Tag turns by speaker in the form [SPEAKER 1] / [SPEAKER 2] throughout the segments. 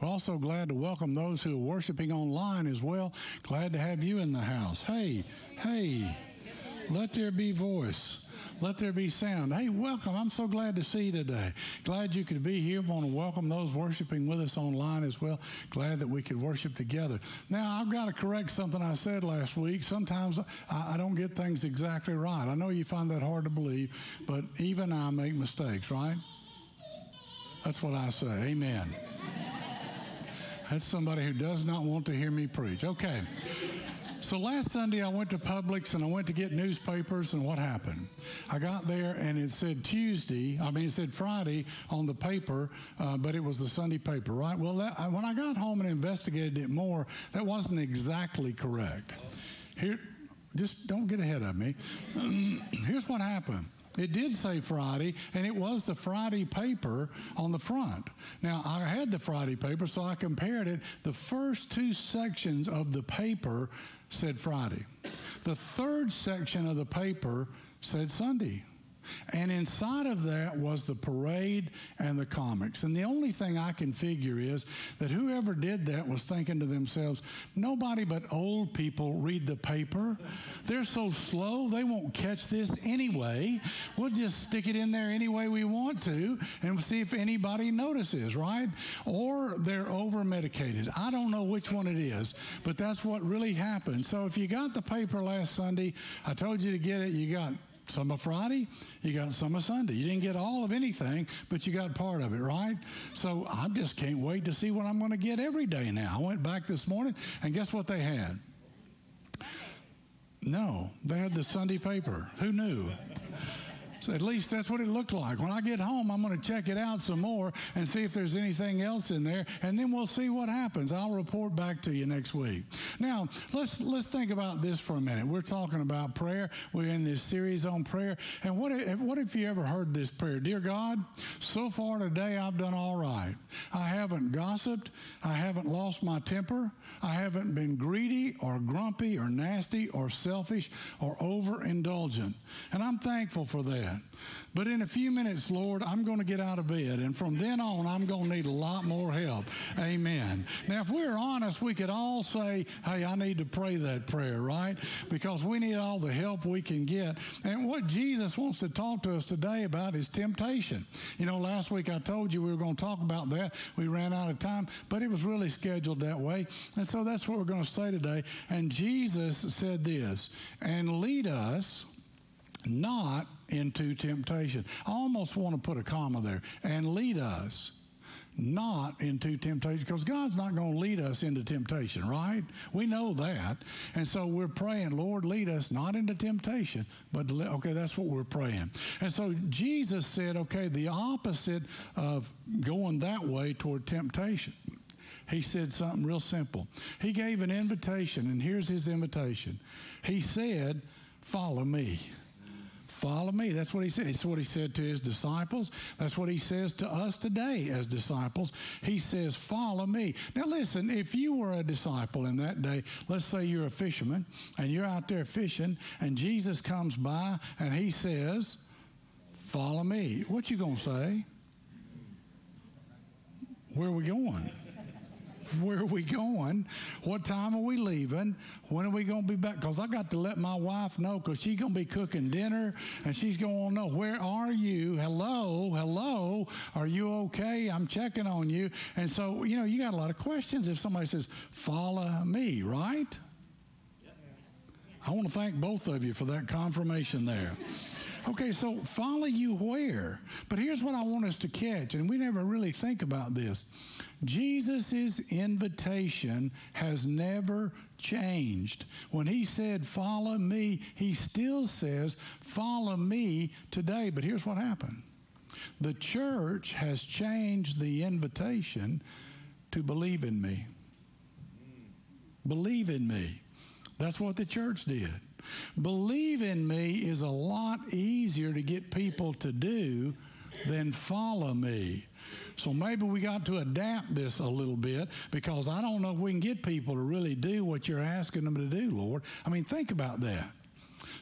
[SPEAKER 1] We're also glad to welcome those who are worshiping online as well. Glad to have you in the house. Hey, hey, let there be voice. Let there be sound. Hey, welcome. I'm so glad to see you today. Glad you could be here. Want to welcome those worshiping with us online as well. Glad that we could worship together. Now, I've got to correct something I said last week. Sometimes I, I don't get things exactly right. I know you find that hard to believe, but even I make mistakes, right? That's what I say. Amen. That's somebody who does not want to hear me preach. Okay. So last Sunday I went to Publix and I went to get newspapers and what happened? I got there and it said Tuesday, I mean it said Friday on the paper, uh, but it was the Sunday paper, right? Well, that, when I got home and investigated it more, that wasn't exactly correct. Here, just don't get ahead of me. Here's what happened. It did say Friday, and it was the Friday paper on the front. Now, I had the Friday paper, so I compared it. The first two sections of the paper said Friday. The third section of the paper said Sunday. And inside of that was the parade and the comics. And the only thing I can figure is that whoever did that was thinking to themselves, nobody but old people read the paper. They're so slow, they won't catch this anyway. We'll just stick it in there any way we want to and see if anybody notices, right? Or they're over medicated. I don't know which one it is, but that's what really happened. So if you got the paper last Sunday, I told you to get it, you got some of Friday, you got some of Sunday. You didn't get all of anything, but you got part of it, right? So I just can't wait to see what I'm going to get every day now. I went back this morning, and guess what they had? No, they had the Sunday paper. Who knew? So at least that's what it looked like. When I get home, I'm going to check it out some more and see if there's anything else in there, and then we'll see what happens. I'll report back to you next week. Now, let's let's think about this for a minute. We're talking about prayer. We're in this series on prayer, and what if, what if you ever heard this prayer? Dear God, so far today I've done all right. I haven't gossiped. I haven't lost my temper. I haven't been greedy or grumpy or nasty or selfish or overindulgent, and I'm thankful for that that. But in a few minutes, Lord, I'm going to get out of bed. And from then on, I'm going to need a lot more help. Amen. Now, if we're honest, we could all say, hey, I need to pray that prayer, right? Because we need all the help we can get. And what Jesus wants to talk to us today about is temptation. You know, last week I told you we were going to talk about that. We ran out of time, but it was really scheduled that way. And so that's what we're going to say today. And Jesus said this, and lead us not into temptation. I almost want to put a comma there and lead us not into temptation because God's not going to lead us into temptation, right? We know that. And so we're praying, Lord, lead us not into temptation, but okay, that's what we're praying. And so Jesus said, okay, the opposite of going that way toward temptation. He said something real simple. He gave an invitation, and here's his invitation. He said, Follow me. Follow me. That's what he said. It's what he said to his disciples. That's what he says to us today as disciples. He says, Follow me. Now, listen, if you were a disciple in that day, let's say you're a fisherman and you're out there fishing, and Jesus comes by and he says, Follow me. What you going to say? Where are we going? Where are we going? What time are we leaving? When are we going to be back? Because I got to let my wife know because she's going to be cooking dinner and she's going to know, where are you? Hello, hello. Are you okay? I'm checking on you. And so, you know, you got a lot of questions if somebody says, follow me, right? I want to thank both of you for that confirmation there. Okay, so follow you where? But here's what I want us to catch, and we never really think about this. Jesus' invitation has never changed. When he said, Follow me, he still says, Follow me today. But here's what happened the church has changed the invitation to believe in me. Believe in me. That's what the church did. Believe in me is a lot easier to get people to do than follow me. So maybe we got to adapt this a little bit because I don't know if we can get people to really do what you're asking them to do, Lord. I mean, think about that.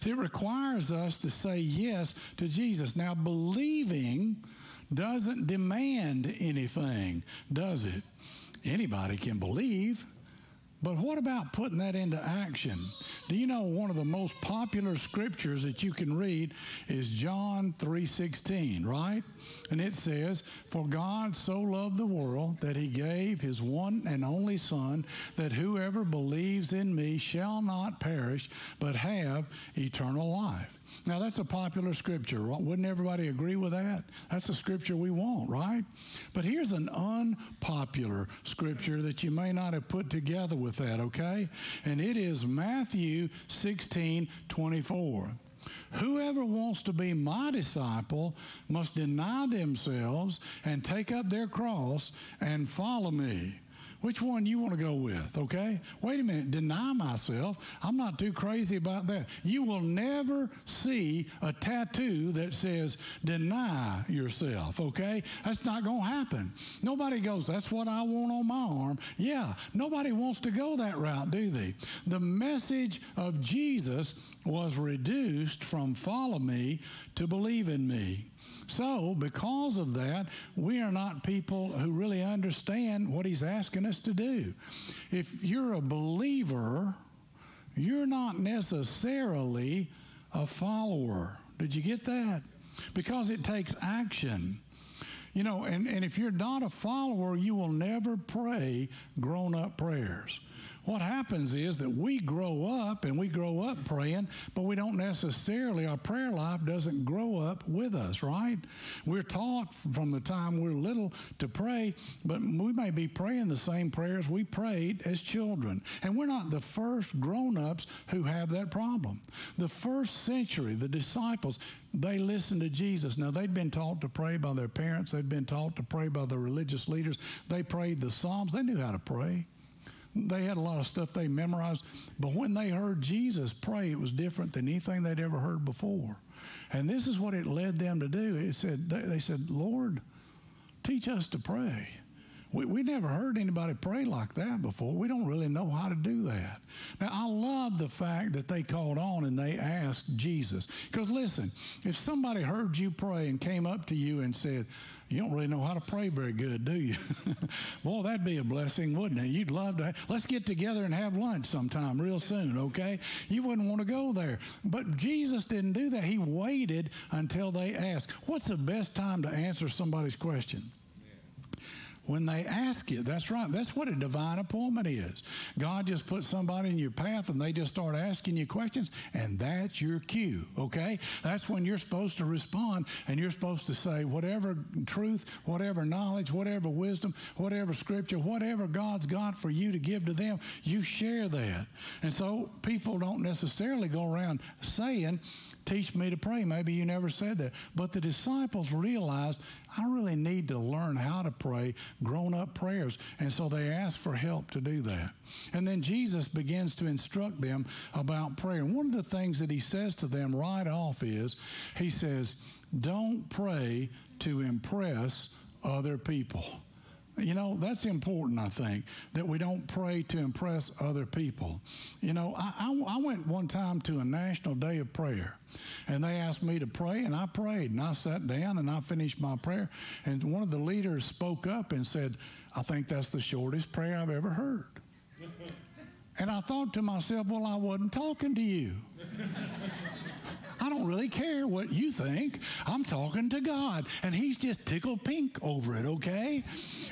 [SPEAKER 1] it requires us to say yes to Jesus. Now, believing doesn't demand anything, does it? anybody can believe. But what about putting that into action? Do you know one of the most popular scriptures that you can read is John 3:16, right? And it says, "For God so loved the world that he gave his one and only son that whoever believes in me shall not perish but have eternal life." Now, that's a popular scripture. Wouldn't everybody agree with that? That's a scripture we want, right? But here's an unpopular scripture that you may not have put together with that, okay? And it is Matthew 16 24. Whoever wants to be my disciple must deny themselves and take up their cross and follow me. Which one you want to go with, okay? Wait a minute, deny myself. I'm not too crazy about that. You will never see a tattoo that says deny yourself, okay? That's not going to happen. Nobody goes, that's what I want on my arm. Yeah, nobody wants to go that route, do they? The message of Jesus was reduced from follow me to believe in me. So, because of that, we are not people who really understand what he's asking us to do. If you're a believer, you're not necessarily a follower. Did you get that? Because it takes action. You know, and, and if you're not a follower, you will never pray grown up prayers what happens is that we grow up and we grow up praying, but we don't necessarily, our prayer life doesn't grow up with us, right? We're taught from the time we're little to pray, but we may be praying the same prayers we prayed as children. And we're not the first grown ups who have that problem. The first century, the disciples, they listened to Jesus. Now, they'd been taught to pray by their parents, they'd been taught to pray by the religious leaders. They prayed the Psalms, they knew how to pray. They had a lot of stuff they memorized, but when they heard Jesus pray, it was different than anything they'd ever heard before. And this is what it led them to do. It said they said, "Lord, teach us to pray." We, we never heard anybody pray like that before. We don't really know how to do that. Now, I love the fact that they called on and they asked Jesus. Because listen, if somebody heard you pray and came up to you and said, you don't really know how to pray very good, do you? Boy, that'd be a blessing, wouldn't it? You'd love to. Let's get together and have lunch sometime real soon, okay? You wouldn't want to go there. But Jesus didn't do that. He waited until they asked. What's the best time to answer somebody's question? When they ask you. That's right. That's what a divine appointment is. God just puts somebody in your path and they just start asking you questions, and that's your cue, okay? That's when you're supposed to respond and you're supposed to say whatever truth, whatever knowledge, whatever wisdom, whatever scripture, whatever God's got for you to give to them, you share that. And so people don't necessarily go around saying, teach me to pray. Maybe you never said that. But the disciples realized, I really need to learn how to pray grown up prayers. And so they asked for help to do that. And then Jesus begins to instruct them about prayer. And one of the things that he says to them right off is, he says, don't pray to impress other people. You know, that's important, I think, that we don't pray to impress other people. You know, I, I, I, went one time to a national day of prayer, and they asked me to pray, and I prayed, and I sat down and I finished my prayer. And one of the leaders spoke up and said, I think that's the shortest prayer I've ever heard. and I thought to myself, well, I wasn't talking to you. Don't really care what you think. I'm talking to God. And he's just tickled pink over it, okay?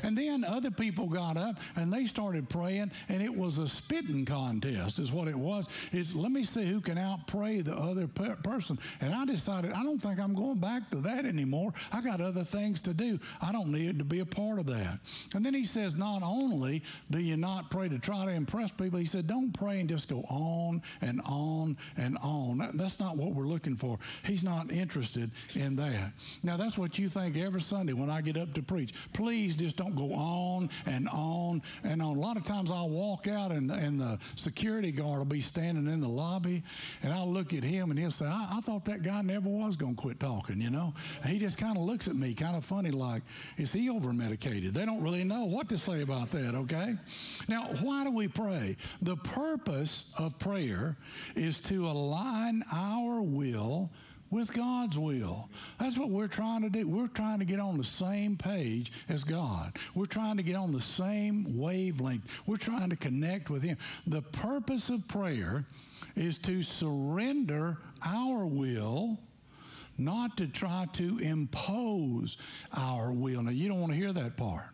[SPEAKER 1] And then other people got up and they started praying, and it was a spitting contest, is what it was. Is let me see who can outpray the other per- person. And I decided I don't think I'm going back to that anymore. I got other things to do. I don't need to be a part of that. And then he says, not only do you not pray to try to impress people, he said, don't pray and just go on and on and on. That, that's not what we're looking for. He's not interested in that. Now, that's what you think every Sunday when I get up to preach. Please just don't go on and on and on. A lot of times I'll walk out and, and the security guard will be standing in the lobby and I'll look at him and he'll say, I, I thought that guy never was going to quit talking, you know? And he just kind of looks at me kind of funny like, is he over medicated? They don't really know what to say about that, okay? Now, why do we pray? The purpose of prayer is to align our will will with God's will. That's what we're trying to do. We're trying to get on the same page as God. We're trying to get on the same wavelength. We're trying to connect with Him. The purpose of prayer is to surrender our will not to try to impose our will. Now, you don't want to hear that part.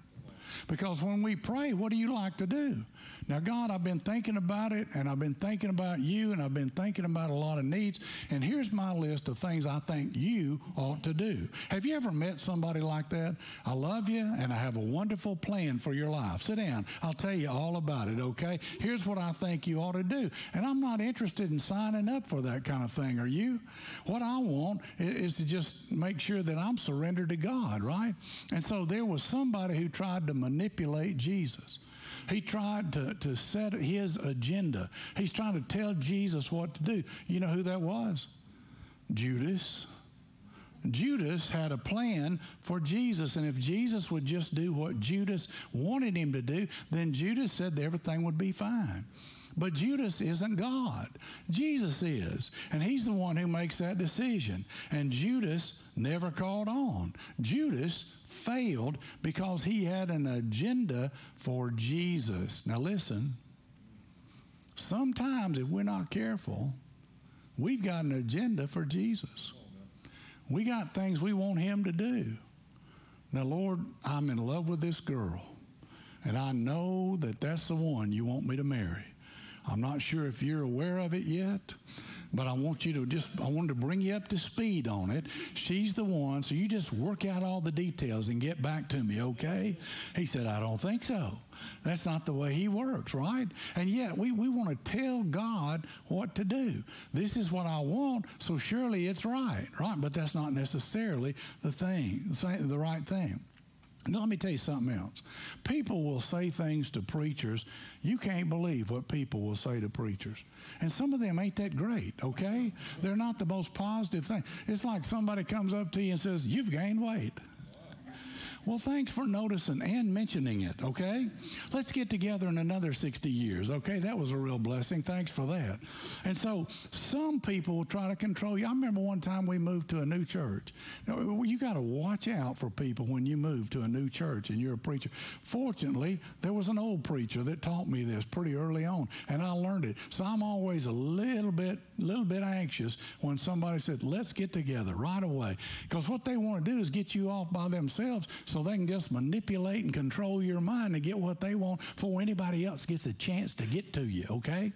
[SPEAKER 1] Because when we pray, what do you like to do? Now, God, I've been thinking about it, and I've been thinking about you, and I've been thinking about a lot of needs, and here's my list of things I think you ought to do. Have you ever met somebody like that? I love you, and I have a wonderful plan for your life. Sit down. I'll tell you all about it, okay? Here's what I think you ought to do. And I'm not interested in signing up for that kind of thing, are you? What I want is to just make sure that I'm surrendered to God, right? And so there was somebody who tried to manipulate Jesus. He tried to, to set his agenda. He's trying to tell Jesus what to do. You know who that was? Judas. Judas had a plan for Jesus, and if Jesus would just do what Judas wanted him to do, then Judas said everything would be fine. But Judas isn't God. Jesus is. And he's the one who makes that decision. And Judas never called on. Judas failed because he had an agenda for Jesus. Now, listen, sometimes if we're not careful, we've got an agenda for Jesus. We got things we want him to do. Now, Lord, I'm in love with this girl, and I know that that's the one you want me to marry. I'm not sure if you're aware of it yet, but I want you to just, I wanted to bring you up to speed on it. She's the one, so you just work out all the details and get back to me, okay? He said, I don't think so. That's not the way he works, right? And yet we, we want to tell God what to do. This is what I want, so surely it's right, right? But that's not necessarily the thing, the right thing. Now, let me tell you something else. People will say things to preachers. You can't believe what people will say to preachers. And some of them ain't that great, okay? They're not the most positive thing. It's like somebody comes up to you and says, You've gained weight. Well, thanks for noticing and mentioning it, okay? Let's get together in another 60 years, okay? That was a real blessing. Thanks for that. And so some people will try to control you. I remember one time we moved to a new church. Now, you got to watch out for people when you move to a new church and you're a preacher. Fortunately, there was an old preacher that taught me this pretty early on, and I learned it. So I'm always a little bit, little bit anxious when somebody said, let's get together right away. Because what they want to do is get you off by themselves so they can just manipulate and control your mind to get what they want before anybody else gets a chance to get to you, okay?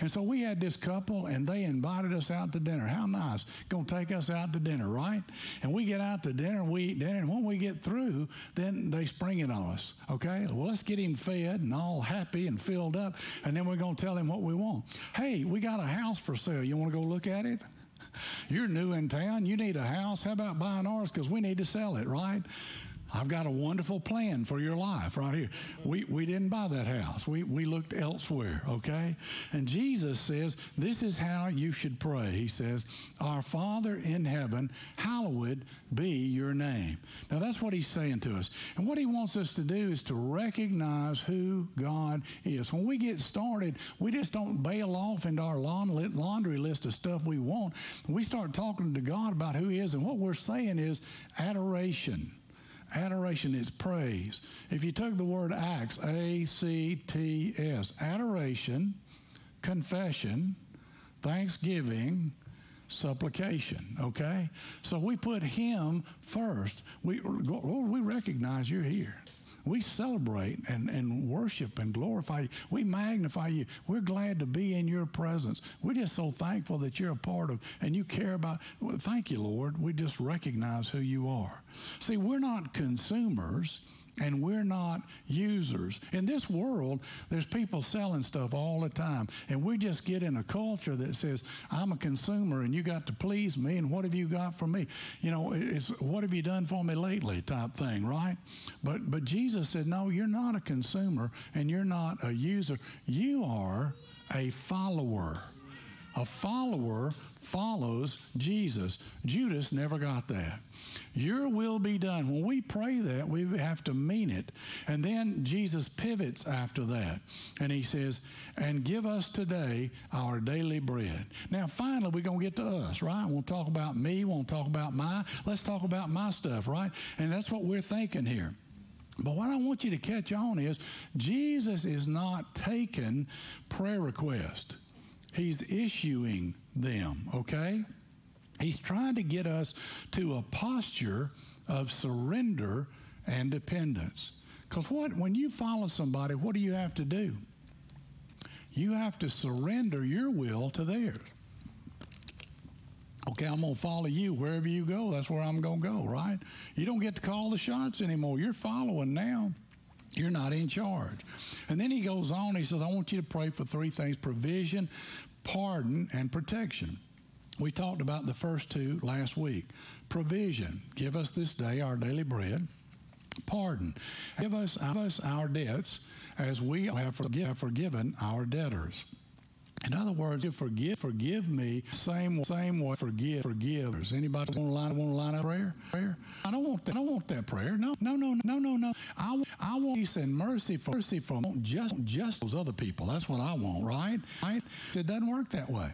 [SPEAKER 1] And so we had this couple and they invited us out to dinner. How nice. To take us out to dinner, right? And we get out to dinner, we eat dinner, and when we get through, then they spring it on us, okay? Well, let's get him fed and all happy and filled up, and then we're to tell him what we want. Hey, we got a house for sale. You want to go look at it? You're new in town. You need a house. How about buying ours? Because we need to sell it, right? I've got a wonderful plan for your life right here. We, we didn't buy that house. We, we looked elsewhere, okay? And Jesus says, This is how you should pray. He says, Our Father in heaven, hallowed be your name. Now, that's what he's saying to us. And what he wants us to do is to recognize who God is. When we get started, we just don't bail off into our laundry list of stuff we want. We start talking to God about who he is. And what we're saying is adoration. Adoration is praise. If you took the word acts, A C T S, adoration, confession, thanksgiving, supplication, okay? So we put Him first. We, Lord, we recognize you're here. We celebrate and, and worship and glorify you. We magnify you. We're glad to be in your presence. We're just so thankful that you're a part of and you care about. Well, thank you, Lord. We just recognize who you are. See, we're not consumers and we're not users. In this world, there's people selling stuff all the time, and we just get in a culture that says, I'm a consumer and you got to please me, and what have you got for me? You know, it's what have you done for me lately type thing, right? But, but Jesus said, No, you're not a consumer and you're not a user. You are a follower. A follower follows Jesus. Judas never got that. Your will be done. When we pray that, we have to mean it. And then Jesus pivots after that. And he says, And give us today our daily bread. Now, finally, we're going to get to us, right? We'll talk about me. We'll talk about my. Let's talk about my stuff, right? And that's what we're thinking here. But what I want you to catch on is Jesus is not taking prayer requests. He's issuing them, okay? He's trying to get us to a posture of surrender and dependence. Because what when you follow somebody, what do you have to do? You have to surrender your will to theirs. Okay, I'm to follow you wherever you go. That's where I'm to go, right? You don't get to call the shots anymore. You're following now. You're not in charge. And then he goes on, he says, I want you to pray for three things provision, pardon, and protection. We talked about the first two last week. Provision, give us this day our daily bread. Pardon, give us, us our debts as we have forgiven our debtors. In other words, forgive, forgive me, same, same way, forgive, forgive. Anybody want to line, want to line up prayer? Prayer? I don't want that. I don't want that prayer. No, no, no, no, no, no. I, I want peace and mercy for mercy from just just those other people. That's what I want, right? Right? It doesn't work that way.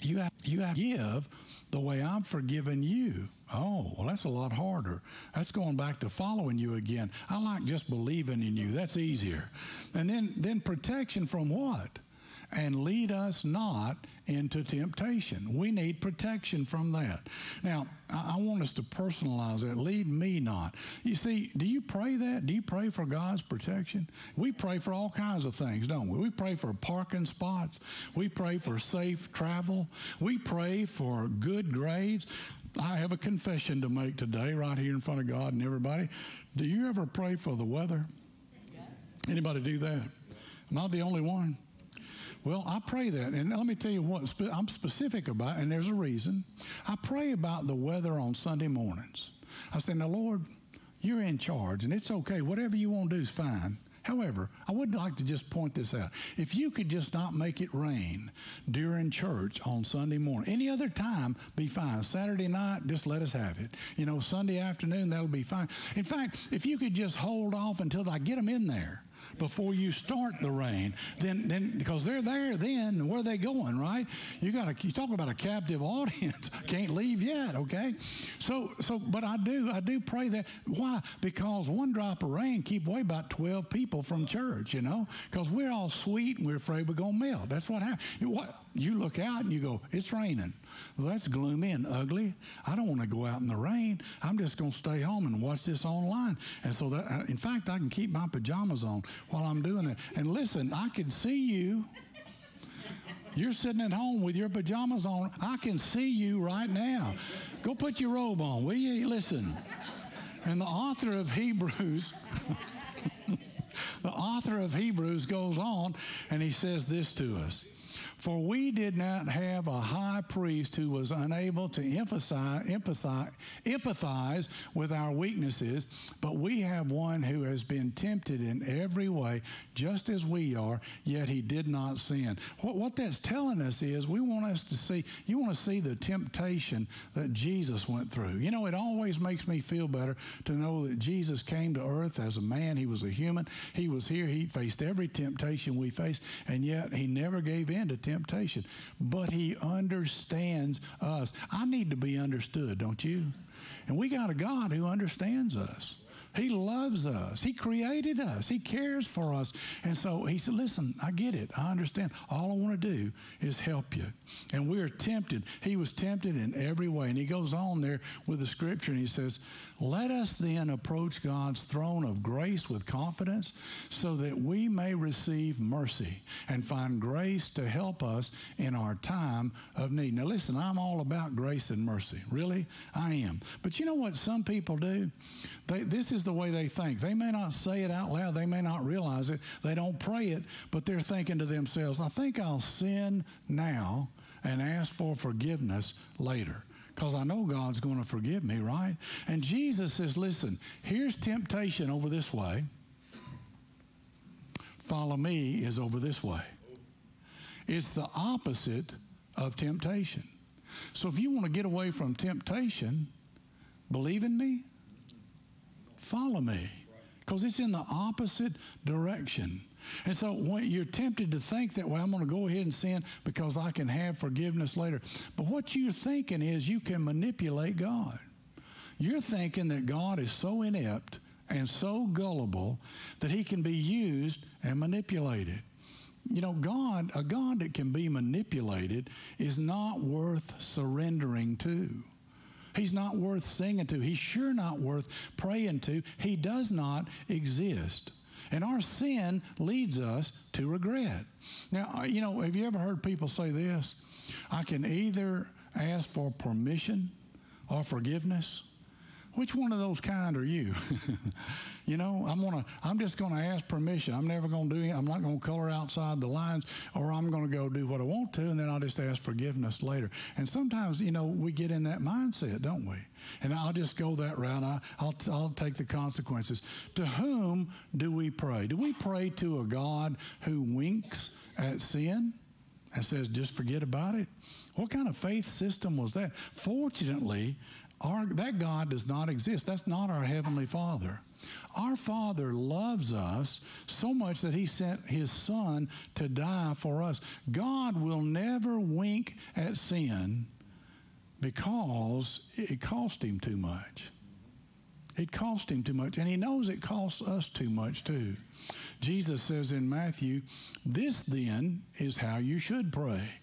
[SPEAKER 1] You have you have to give the way I'm forgiving you. Oh, well, that's a lot harder. That's going back to following you again. I like just believing in you. That's easier. And then then protection from what? And lead us not into temptation. We need protection from that. Now, I, want us to personalize that. Lead me not. You see, do you pray that? Do you pray for God's protection? We pray for all kinds of things, don't we? We pray for parking spots. We pray for safe travel. We pray for good grades. I have a confession to make today, right here in front of God and everybody. Do you ever pray for the weather? Anybody do that? I'm not the only one. Well, I pray that. And let me tell you what I'm specific about, and there's a reason. I pray about the weather on Sunday mornings. I say, Now, Lord, you're in charge, and it's okay. Whatever you want to do is fine. However, I would like to just point this out. If you could just not make it rain during church on Sunday morning, any other time, be fine. Saturday night, just let us have it. You know, Sunday afternoon, that'll be fine. In fact, if you could just hold off until I get them in there before you start the rain. Then, then because they're there then, where are they going, right? You got to you talk about a captive audience. Can't leave yet, okay? So, so, but I do, I do pray that. Why? Because one drop of rain keep away about twelve people from church. You know, because we're all sweet and we're afraid we're gonna melt. That's what happens. What? You look out and you go, it's raining. Well, that's gloomy and ugly. I don't want to go out in the rain. I'm just going to stay home and watch this online. And so, that, uh, in fact, I can keep my pajamas on while I'm doing it. And listen, I can see you. You're sitting at home with your pajamas on. I can see you right now. Go put your robe on, will you? Listen. And the author of Hebrews. the author of Hebrews goes on and he says this to us. For we did not have a high priest who was unable to emphasize, empathize, empathize with our weaknesses, but we have one who has been tempted in every way, just as we are, yet he did not sin. What, what that's telling us is we want us to see, you want to see the temptation that Jesus went through. You know, it always makes me feel better to know that Jesus came to earth as a man. He was a human. He was here. He faced every temptation we face, and yet he never gave in to temptation, but He understands us. I need to be understood, don't you? And we got a God who understands us. He loves us. He created us. He cares for us. And so he said, Listen, I get it. I understand. All I want to do is help you. And we're tempted. He was tempted in every way. And he goes on there with the scripture and he says, Let us then approach God's throne of grace with confidence so that we may receive mercy and find grace to help us in our time of need. Now, listen, I'm all about grace and mercy. Really? I am. But you know what some people do? They, this is the way they think. They may not say it out loud, they may not realize it, they don't pray it, but they're thinking to themselves, I think I'll sin now and ask for forgiveness later because I know God's going to forgive me, right? And Jesus says, listen, here's temptation over this way. Follow me is over this way. It's the opposite of temptation. So if you want to get away from temptation, believe in me, follow me, because it's in the opposite direction. And so you're tempted to think that, well, I'm going to go ahead and sin because I can have forgiveness later. But what you're thinking is you can manipulate God. You're thinking that God is so inept and so gullible that he can be used and manipulated. You know, God, a God that can be manipulated is not worth surrendering to. He's not worth singing to. He's sure not worth praying to. He does not exist. And our sin leads us to regret. Now, uh, you know, have you ever heard people say this? I can either ask for permission or forgiveness. Which one of those kind are you? you know, I'm gonna I'm just gonna ask permission. I'm never gonna do it. I'm not gonna color outside the lines, or I'm gonna go do what I want to, and then I'll just ask forgiveness later. And sometimes, you know, we get in that mindset, don't we? And I'll just go that route. I, will I'll take the consequences. To whom do we pray? Do we pray to a God who winks at sin and says, just forget about it? What kind of faith system was that? Fortunately, our, that God does not exist. That's not our Heavenly Father. Our Father loves us so much that He sent His Son to die for us. God will never wink at sin because it cost Him too much. It cost Him too much, and He knows it costs us too much too. Jesus says in Matthew, This then is how you should pray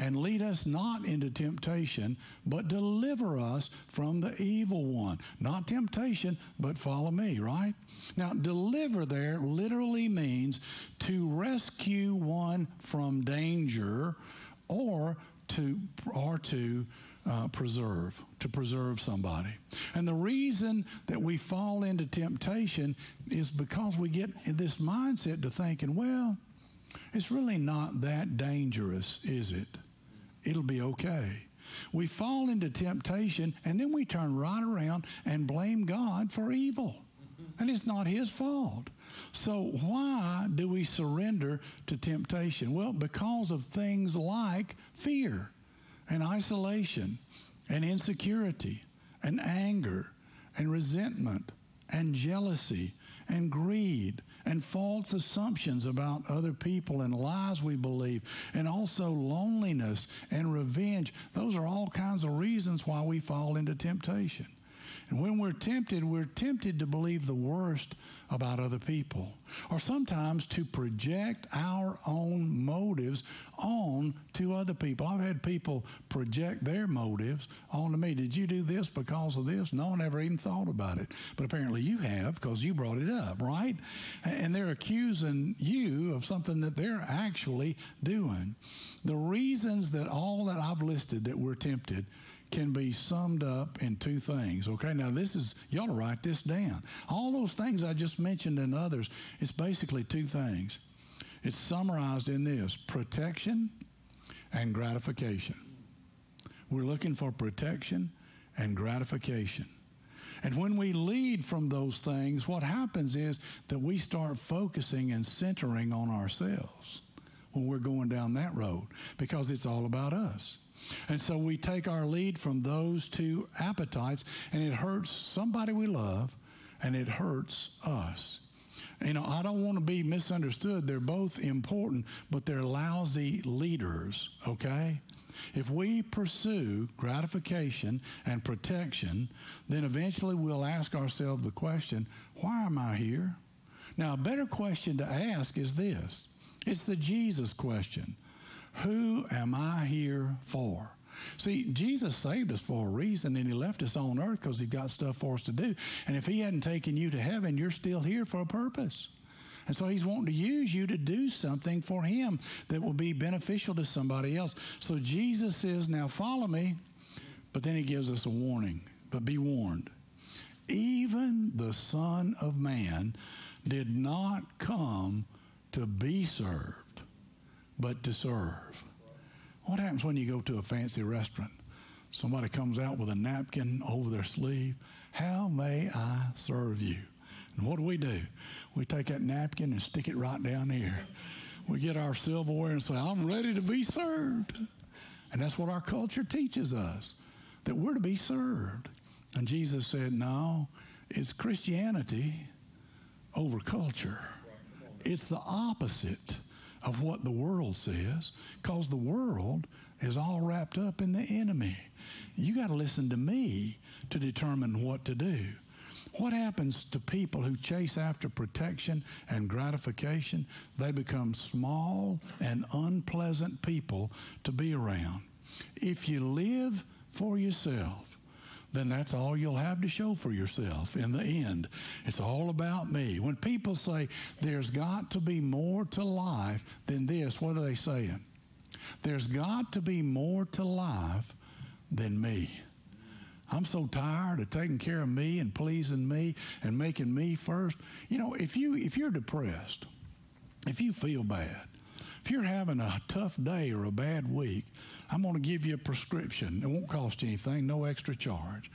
[SPEAKER 1] and lead us not into temptation, but deliver us from the evil one. Not temptation, but follow me, right? Now, deliver there literally means to rescue one from danger or to or to uh, preserve, to preserve somebody. And the reason that we fall into temptation is because we get in this mindset to thinking, well, it's really not that dangerous, is it? It'll be okay. We fall into temptation and then we turn right around and blame God for evil. And it's not his fault. So, why do we surrender to temptation? Well, because of things like fear and isolation and insecurity and anger and resentment and jealousy and greed and false assumptions about other people and lies we believe, and also loneliness and revenge. Those are all kinds of reasons why we fall into temptation. And when we're tempted, we're tempted to believe the worst about other people, or sometimes to project our own motives on to other people. I've had people project their motives onto me. Did you do this because of this? No one ever even thought about it. But apparently you have because you brought it up, right? And they're accusing you of something that they're actually doing. The reasons that all that I've listed that we're tempted can be summed up in two things. Okay, now this is, to write this down. All those things I just mentioned and others, it's basically two things. It's summarized in this protection and gratification. We're looking for protection and gratification. And when we lead from those things, what happens is that we start focusing and centering on ourselves when we're going down that road because it's all about us. And so we take our lead from those two appetites, and it hurts somebody we love, and it hurts us. You know, I don't want to be misunderstood. They're both important, but they're lousy leaders, okay? If we pursue gratification and protection, then eventually we'll ask ourselves the question why am I here? Now, a better question to ask is this it's the Jesus question who am I here for? See, Jesus saved us for a reason, and He left us on earth because He got stuff for us to do. And if He hadn't taken you to heaven, you're still here for a purpose. And so He's wanting to use you to do something for Him that will be beneficial to somebody else. So Jesus says, Now follow me. But then He gives us a warning. But be warned. Even the Son of Man did not come to be served but to serve. What happens when you go to a fancy restaurant? Somebody comes out with a napkin over their sleeve. How may I serve you? And what do we do? We take that napkin and stick it right down here. We get our silverware and say, I'm ready to be served. And that's what our culture teaches us that we're to be served. And Jesus said, No, it's Christianity over culture. It's the opposite of what the world says because the world is all wrapped up in the enemy. You got to listen to me to determine what to do. What happens to people who chase after protection and gratification? They become small and unpleasant people to be around. If you live for yourself, then that's all you'll have to show for yourself in the end. It's all about me. When people say there's got to be more to life than this, what are they saying? There's got to be more to life than me. I'm so tired of taking care of me and pleasing me and making me first. You know, if you if you're depressed, if you feel bad, if you're having a tough day or a bad week, I'm going to give you a prescription. It won't cost you anything, no extra charge.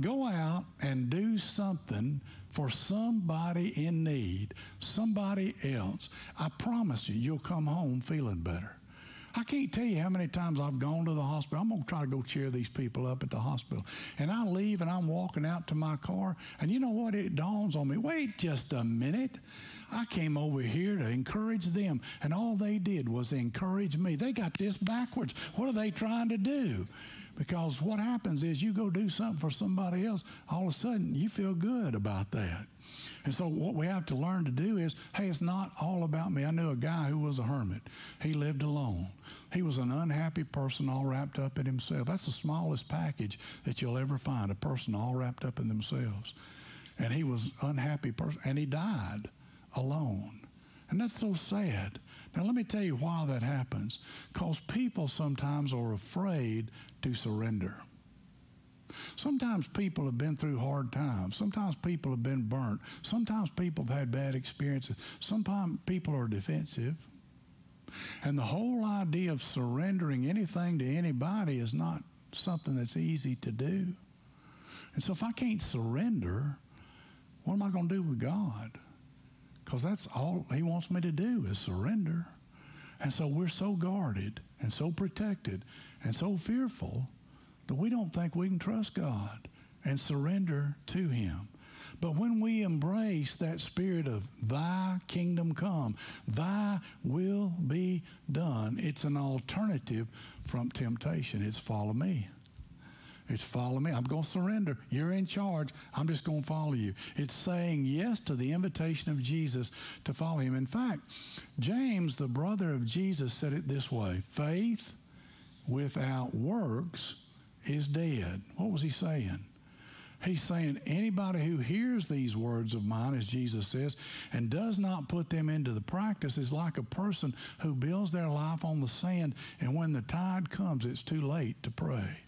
[SPEAKER 1] Go out and do something for somebody in need, somebody else. I promise you, you'll come home feeling better. I can't tell you how many times I've gone to the hospital. I'm going to try to go cheer these people up at the hospital. And I leave and I'm walking out to my car. And you know what? It dawns on me wait just a minute. I came over here to encourage them, and all they did was encourage me. They got this backwards. What are they trying to do? Because what happens is you go do something for somebody else, all of a sudden you feel good about that. And so what we have to learn to do is, hey, it's not all about me. I knew a guy who was a hermit. He lived alone. He was an unhappy person all wrapped up in himself. That's the smallest package that you'll ever find, a person all wrapped up in themselves. And he was unhappy person and he died alone. And that's so sad. Now, let me tell you why that happens. Because people sometimes are afraid to surrender. Sometimes people have been through hard times. Sometimes people have been burnt. Sometimes people have had bad experiences. Sometimes people are defensive. And the whole idea of surrendering anything to anybody is not something that's easy to do. And so if I can't surrender, what am I going to do with God? Because that's all He wants me to do is surrender. And so we're so guarded and so protected and so fearful that we don't think we can trust God and surrender to Him. But when we embrace that spirit of thy kingdom come, thy will be done, it's an alternative from temptation. It's follow me. It's follow me. I'm going to surrender. You're in charge. I'm just going to follow you. It's saying yes to the invitation of Jesus to follow him. In fact, James, the brother of Jesus, said it this way faith without works is dead. What was he saying? He's saying anybody who hears these words of mine, as Jesus says, and does not put them into the practice is like a person who builds their life on the sand, and when the tide comes, it's too late to pray.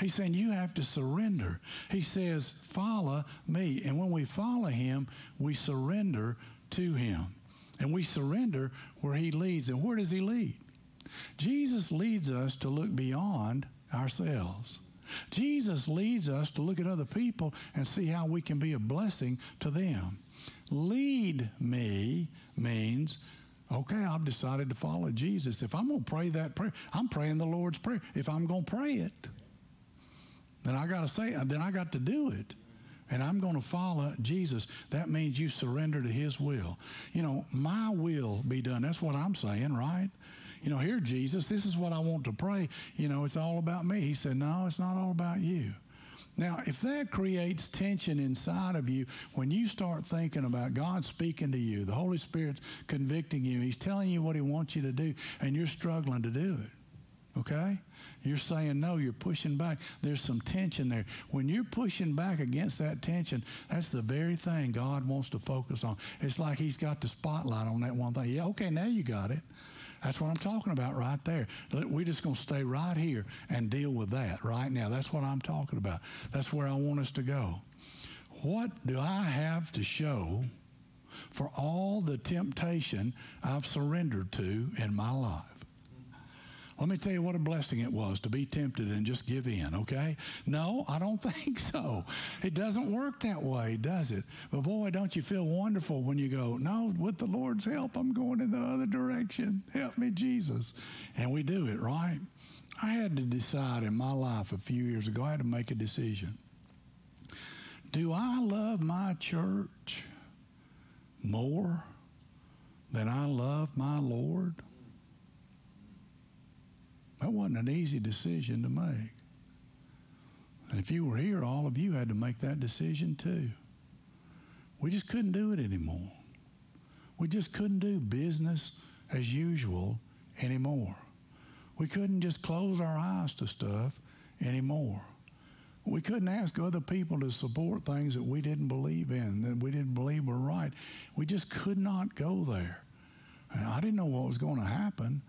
[SPEAKER 1] He's saying you have to surrender. He says, follow me. And when we follow him, we surrender to him. And we surrender where he leads. And where does he lead? Jesus leads us to look beyond ourselves. Jesus leads us to look at other people and see how we can be a blessing to them. Lead me means, okay, I've decided to follow Jesus. If I'm going to pray that prayer, I'm praying the Lord's Prayer. If I'm going to pray it, then I got to say, then I got to do it. And I'm going to follow Jesus. That means you surrender to His will. You know, my will be done. That's what I'm saying, right? You know, here, Jesus, this is what I want to pray. You know, it's all about me. He said, No, it's not all about you. Now, if that creates tension inside of you, when you start thinking about God speaking to you, the Holy Spirit's convicting you, He's telling you what He wants you to do, and you're struggling to do it, okay? You're saying no, you're pushing back. There's some tension there. When you're pushing back against that tension, that's the very thing God wants to focus on. It's like He's got the spotlight on that one thing. Yeah, okay, now you got it. That's what I'm talking about right there. We're just going to stay right here and deal with that right now. That's what I'm talking about. That's where I want us to go. What do I have to show for all the temptation I've surrendered to in my life? Let me tell you what a blessing it was to be tempted and just give in, okay? No, I don't think so. It doesn't work that way, does it? But boy, don't you feel wonderful when you go, no, with the Lord's help, I'm going in the other direction. Help me, Jesus. And we do it, right? I had to decide in my life a few years ago, I had to make a decision. Do I love my church more than I love my Lord? That wasn't an easy decision to make. And if you were here, all of you had to make that decision too. We just couldn't do it anymore. We just couldn't do business as usual anymore. We couldn't just close our eyes to stuff anymore. We couldn't ask other people to support things that we didn't believe in, that we didn't believe were right. We just could not go there. And I didn't know what was going to happen.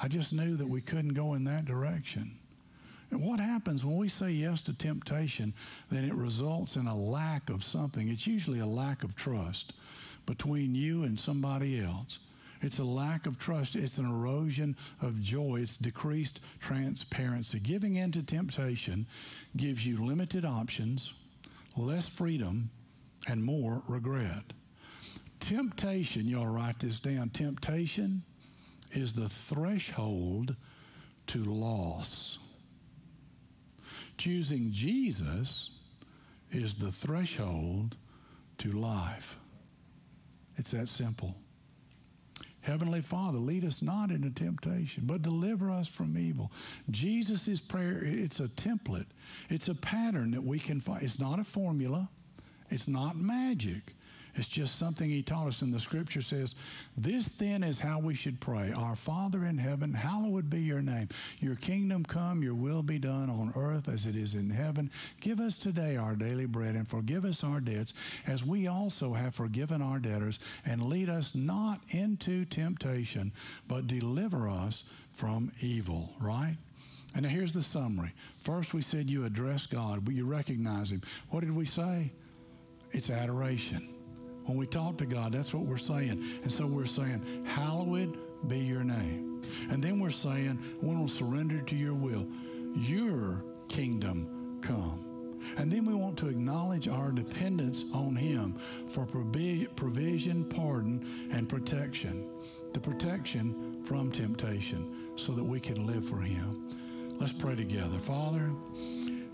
[SPEAKER 1] I just knew that we couldn't go in that direction. And what happens when we say yes to temptation, then it results in a lack of something. It's usually a lack of trust between you and somebody else. It's a lack of trust. It's an erosion of joy. It's decreased transparency. Giving in to temptation gives you limited options, less freedom, and more regret. Temptation, y'all write this down. Temptation is the threshold to loss. Choosing Jesus is the threshold to life. It's that simple. Heavenly Father, lead us not into temptation, but deliver us from evil. Jesus' prayer, it's a template, it's a pattern that we can find. It's not a formula, it's not magic. It's just something he taught us, and the scripture says, This then is how we should pray Our Father in heaven, hallowed be your name. Your kingdom come, your will be done on earth as it is in heaven. Give us today our daily bread, and forgive us our debts, as we also have forgiven our debtors. And lead us not into temptation, but deliver us from evil, right? And now here's the summary. First, we said you address God, but you recognize Him. What did we say? It's adoration. When we talk to God, that's what we're saying. And so we're saying, Hallowed be your name. And then we're saying, we will surrender to your will. Your kingdom come. And then we want to acknowledge our dependence on Him for provision, pardon, and protection. The protection from temptation so that we can live for Him. Let's pray together. Father,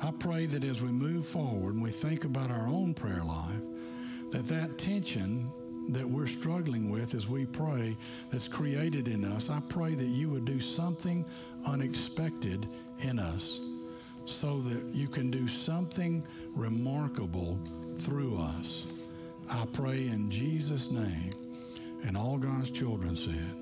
[SPEAKER 1] I pray that as we move forward and we think about our own prayer life, that that tension that we're struggling with as we pray that's created in us, I pray that you would do something unexpected in us so that you can do something remarkable through us. I pray in Jesus' name. And all God's children said,